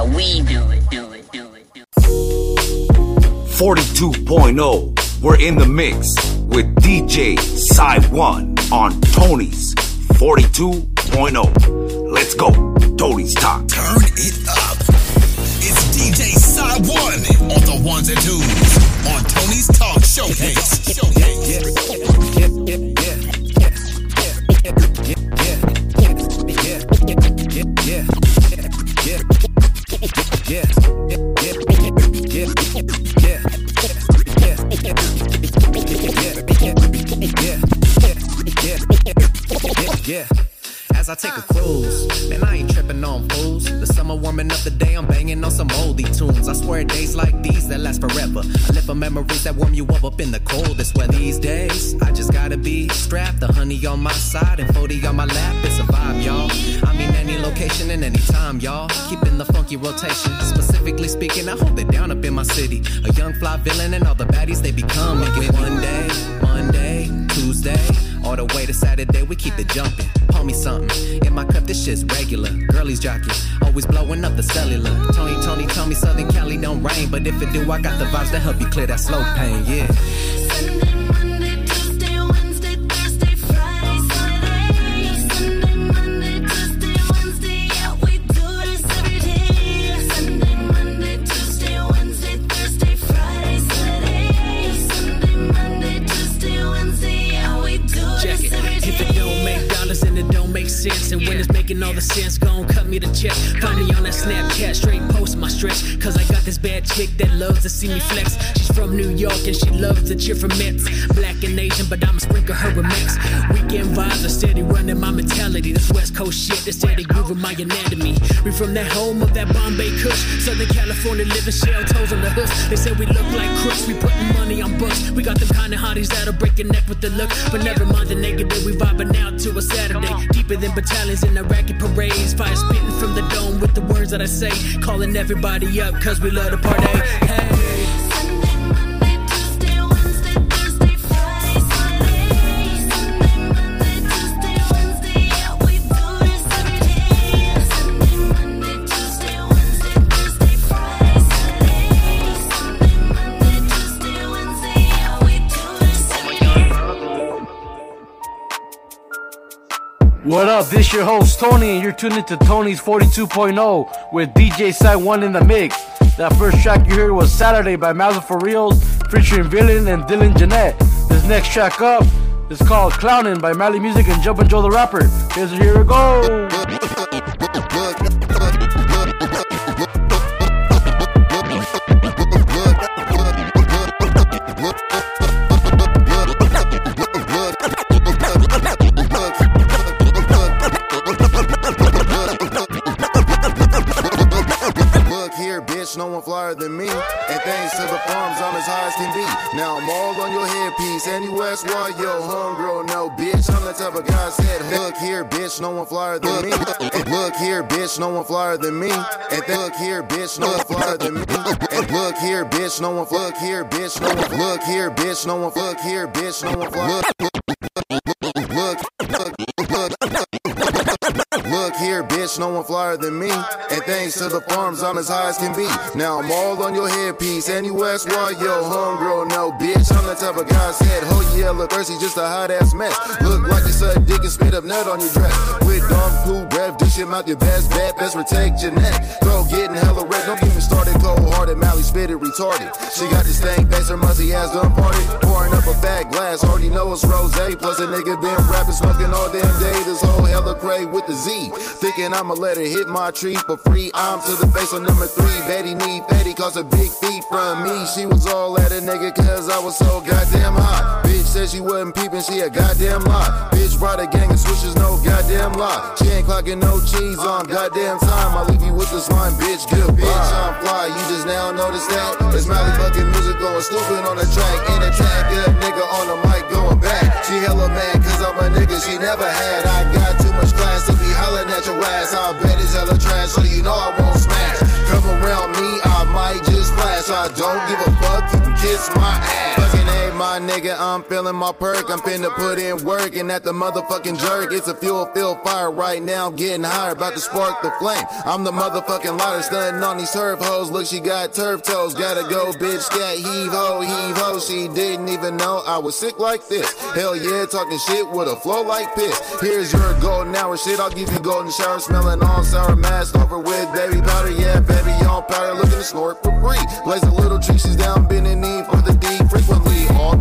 how we do it, do it, do it, do it. 42.0. We're in the mix with DJ Sigh 1 on Tony's 42.0. Let's go. Tony's Talk. Turn it up. It's DJ Sigh 1 on the ones and twos on Tony's Talk Days like these that last forever. I live for memories that warm you up up in the coldest weather. These days, I just gotta be strapped. The honey on my side and 40 on my lap. It's a vibe, y'all. I mean, any location and any time, y'all. Keeping the funky rotation. Specifically speaking, I hold it down up in my city. A young fly villain and all the baddies they become. Make it one day, Monday, Tuesday. All the way to Saturday, we keep it jumping. Pour me something. In my cup, this shit's regular. Girlies jockey, always blowing up the cellular. Tony, Tony, told me Southern Cali don't rain. But if it do, I got the vibes to help you clear that slow pain, yeah. All the sense, gon' cut me the check. Find me on that Snapchat, straight post my stretch. Cause I got this bad chick that loves to see me flex. From New York and she loves to cheer for Mets. Black and Asian, but I'ma sprinkle her with mix. Weekend vibes are steady running my mentality. This West Coast shit that's steady grooving my anatomy. We from that home of that Bombay Kush. Southern California living shell toes on the hooks. They say we look like crooks, we putting money on books. We got them kind of hotties that'll break your neck with the look. But never mind the negative, we vibing out to a Saturday. Deeper than battalions in Iraqi parades. Fire spitting from the dome with the words that I say. Calling everybody up, cause we love to party. Hey. Your host Tony, and you're tuned into Tony's 42.0 with DJ Sigh One in the mix. That first track you heard was Saturday by Ma$o foreelz, featuring Villain and Dylen Jenet. This next track up is called Clownin' by Mally Muzik and Jumpin' Joe the Rapper. Here's here we go. The farms, I'm as high as can be. Now I'm all on your headpiece, and you ask why yo homegirl, no bitch. I'm the type of guy said, look here, bitch, no one flyer than me. Look here, bitch, no one flyer than me. And look here, bitch, no one flyer than me. And look here, bitch, no one look here, bitch, no one look here, bitch, no one look here, bitch, no one look look look look Look here, bitch, no one flyer than me. Thanks to the farms, I'm as high as can be. Now I'm all on your headpiece, and you ask why, yo, homegirl, no, bitch. I'm the type of guy said, oh yeah, look thirsty, just a hot ass mess. Look like you suck dick and spit up nut on your dress. With dumb poo breath, dish him out your best bet, best protect your neck. Throw getting hella red, don't get me started, cold hearted, Mally spit it retarded. She got this thing, thanks her musty ass done party. Pouring up a fat glass, already know it's rose. Plus a nigga been rapping, smoking all damn day. This whole hella cray with the Z. Thinking I'ma let her hit my tree for free. I'm to the face on number three. Betty need Betty cause a big feet from me. She was all at a nigga cause I was so goddamn hot. Bitch said she wasn't peeping, she a goddamn lie. Bitch brought a gang of switches, no goddamn lie. She ain't clocking no cheese on goddamn time. I leave you with this line, bitch. Good bitch, I'm fly. You just now notice that? It's Mally fucking music going stupid on the track. In attack, good nigga on the mic going back. She hella mad cause I'm a nigga she never had. I got too class to be hollering at your ass. I bet it's hella trash, so you know I won't smash. Come around me, I might just flash. I don't give a fuck, you can kiss my ass. My nigga, I'm feeling my perk. I'm finna put in work and at the motherfucking jerk. It's a fuel filled fire right now. I'm getting higher, about to spark the flame. I'm the motherfucking lighter, stunting on these turf hoes. Look, she got turf toes. Gotta go, bitch. Got heave ho, heave ho. She didn't even know I was sick like this. Hell yeah, talking shit with a flow like piss. Here's your golden hour shit. I'll give you golden shower, smelling all sour mask over with baby powder. Yeah, baby on powder, looking to snort for free. Blaze a little tree, she's down, bending knee for the D frequently. All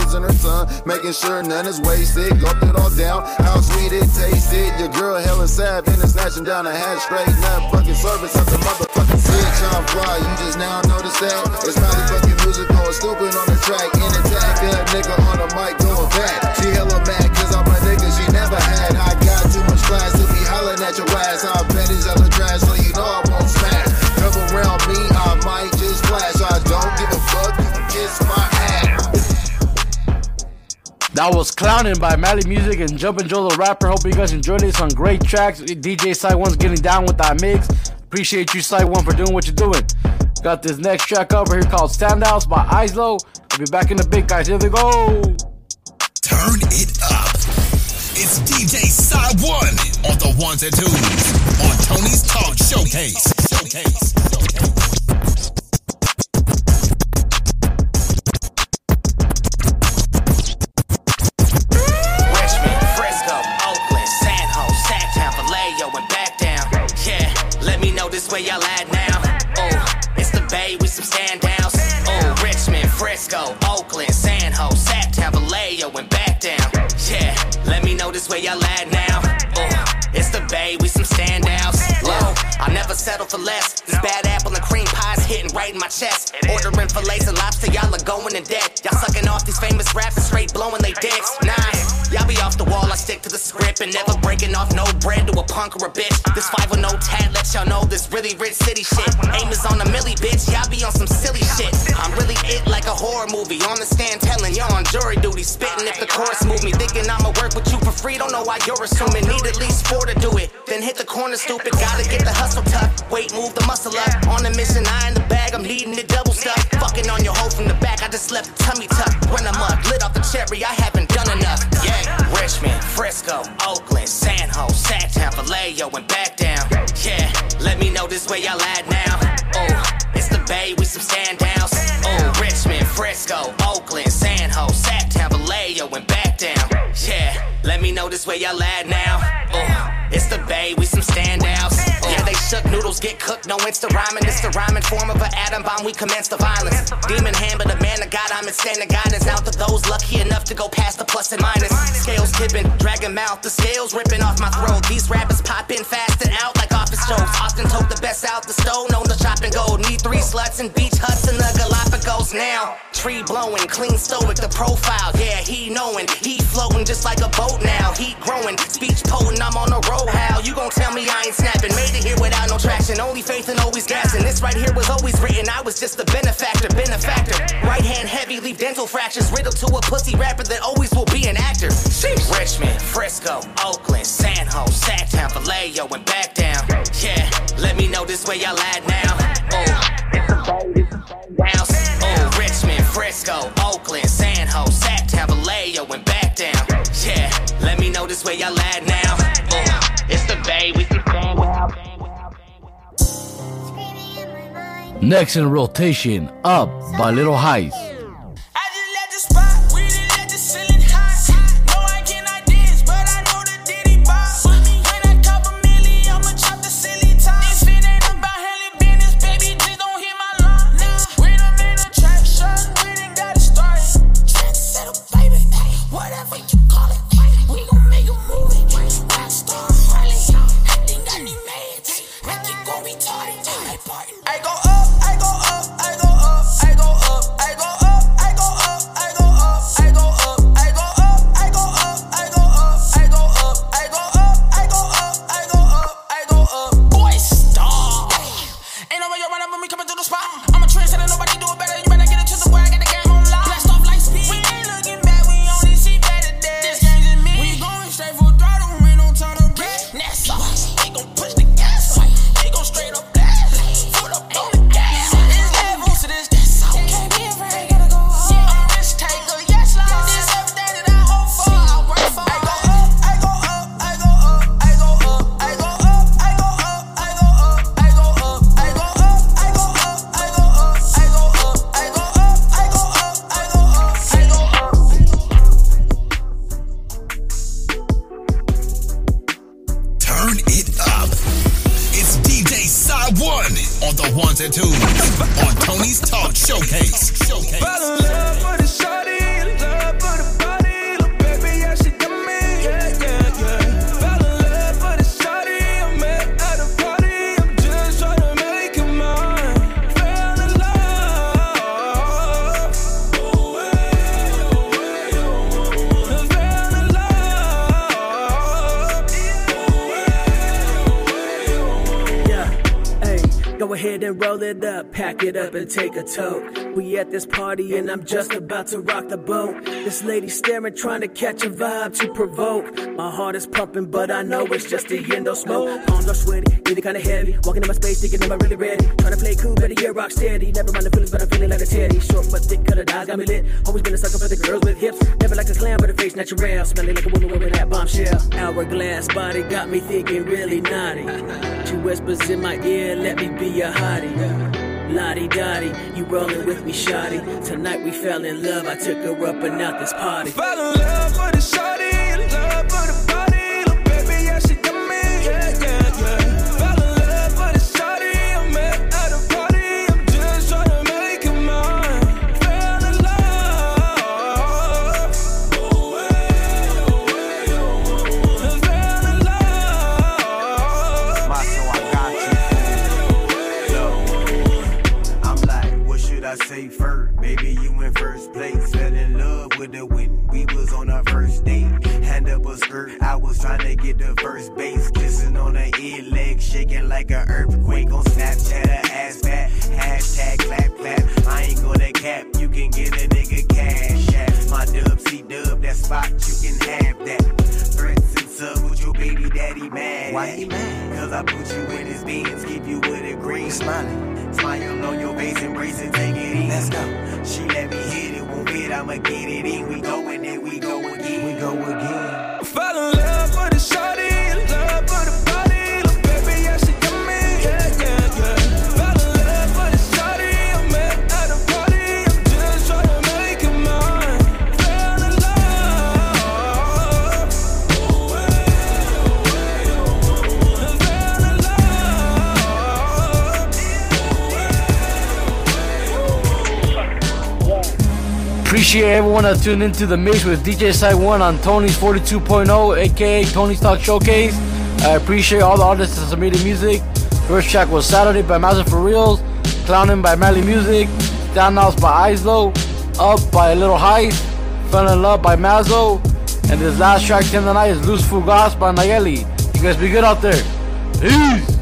kids and her son, making sure none is wasted. Gulped it all down, how sweet it tasted. Your girl hella sad, and snatching down a hat straight. Not fucking service at the motherfucking bitch. I'm fly, you just now notice that. It's Mally fucking music going stupid on the track. In attack, a nigga on the mic going back. She hella mad, cause I'm a nigga she never had. I got too much class to be hollering at your ass. I bet it's hella trash, That was Clowning by Mally Muzik and Jumpin' Joe the Rapper. Hope you guys enjoyed it. Some great tracks. DJ Sigh One's getting down with that mix. Appreciate you, Sigh One, for doing what you're doing. Got this next track over here called Standouts by Eizlo. I'll be back in the bit, guys. Here they go. Turn it up. It's DJ Sigh One on the ones and twos on Tony's Talk Showcase. Showcase. Showcase. Right in my chest. Ordering fillets and lobster, y'all are going in debt. Y'all sucking off these famous rappers, straight blowing they dicks. Nah, y'all be off the wall, I stick to the script and never breaking off no bread to a punk or a bitch. This 5 no tat let y'all know this really rich city shit. Aim is on a milli, bitch, y'all be on some silly shit. I'm really it like a horror movie. On the stand telling y'all on jury duty, spitting if the chorus move me. Thinking I'ma work with you for free, don't know why you're assuming. Need at least four to do it. Then hit the corner, stupid. Gotta get the hustle tough. Wait, move the muscle up. On a mission, I the needing it double stuff. Fucking on your hoe from the back, I just left the tummy tuck. When I'm up, lit off the cherry, I haven't done enough. Yeah, Richmond, Frisco, Oakland, San Jose, Sacktown, Vallejo, and back down. Yeah, let me know this way y'all at now. Oh, it's the Bay with some standouts. Oh, Richmond, Frisco, Oakland, San Jose, Sacktown, Vallejo, and back down. Yeah, let me know this way y'all at now. Oh, it's the Bay with some standouts. Yeah, noodles, get cooked, no insta rhyming. It's the rhyming form of an atom bomb. We commence the violence. Demon hand, but a man of God, I'm in standing guidance. Out to those lucky enough to go past the plus and minus. Scales tipping, dragon mouth, the scales ripping off my throat. These rappers popping fast and out like office jokes. Often tote the best out the stove, known to shop gold. Need three sluts and beach huts in the Galapagos now. Tree blowing, clean stoic, the profile. Yeah, he knowing, he floating just like a boat now. Heat growing, speech potent, I'm on a roll. How you gon' tell me I ain't snapping? Made it here without no traction, only faith and always gassing. This right here was always written, I was just a benefactor, benefactor. Right hand heavy, leave dental fractures. Riddle to a pussy rapper that always will be an actor. Sheesh. Richmond, Frisco, Oakland, San Jose, Sacktown, Vallejo, and back down. Yeah, let me know this way y'all at now. Oh, it's the Bay, it's the Bay house. Oh, Richmond, Frisco, Oakland, San Jose, Sacktown, Vallejo, and back down. Yeah, let me know this where y'all at Next in rotation, Up by Little Hyste. I just let on the ones and twos on Tony's Talk Showcase. Showcase. Go ahead and roll it up, pack it up and take a toke. We at this party and I'm just about to rock the boat. This lady staring, trying to catch a vibe to provoke. My heart is pumping, but I know it's just the endo smoke. Palms are sweaty, getting kinda heavy. Walking in my space, thinking, am I really ready? Trying to play cool, better get rock steady. Never mind the feelings, but I'm feeling like a teddy. Short but thick, cut eyes got me lit. Always been a sucker for the girls with hips. Never like a clown, but a face natural. Smelling like a woman wearing that bombshell. Hourglass body got me thinking really naughty. She whispers in my ear, let me be your hottie. Lottie Dottie, you rolling with me, shawty. Tonight we fell in love, I took her up and out this party. Fell in love for the trying to get the first base. Kissing on her ear, legs shaking like an earthquake. On Snapchat, her ass fat. Hashtag clap clap. I ain't gonna cap, you can get a nigga cash at. My dub, C dub, that spot, you can have that. Threats and sub with your baby daddy mad. Why he mad? Cause I put you in his beans, keep you with a green smiling. Smile on your face, embrace it, take it in. Let's go. She let me hit it, won't fit, I'ma get it in. We go in there, we go again. We go again. Appreciate everyone that tuned into the mix with DJ Sigh 1 on Tony's 42.0, aka Tony's Talk Showcase. I appreciate all the artists that submitted music. First track was Saturday by Ma$o foreelz, Clowning by Mally Muzik, Standouts by Eizlo, Up by Little Hyste, Fell in Love by Ma$o, and this last track in the night is Luz Fugaz by Nayeli. You guys be good out there. Peace!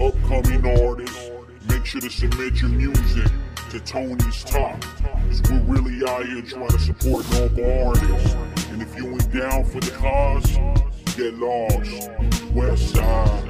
Upcoming artists. Make sure to submit your music to Tony's Talk. Cause we're really out here trying to support local artists. And if you ain't down for the cause, get lost. West side.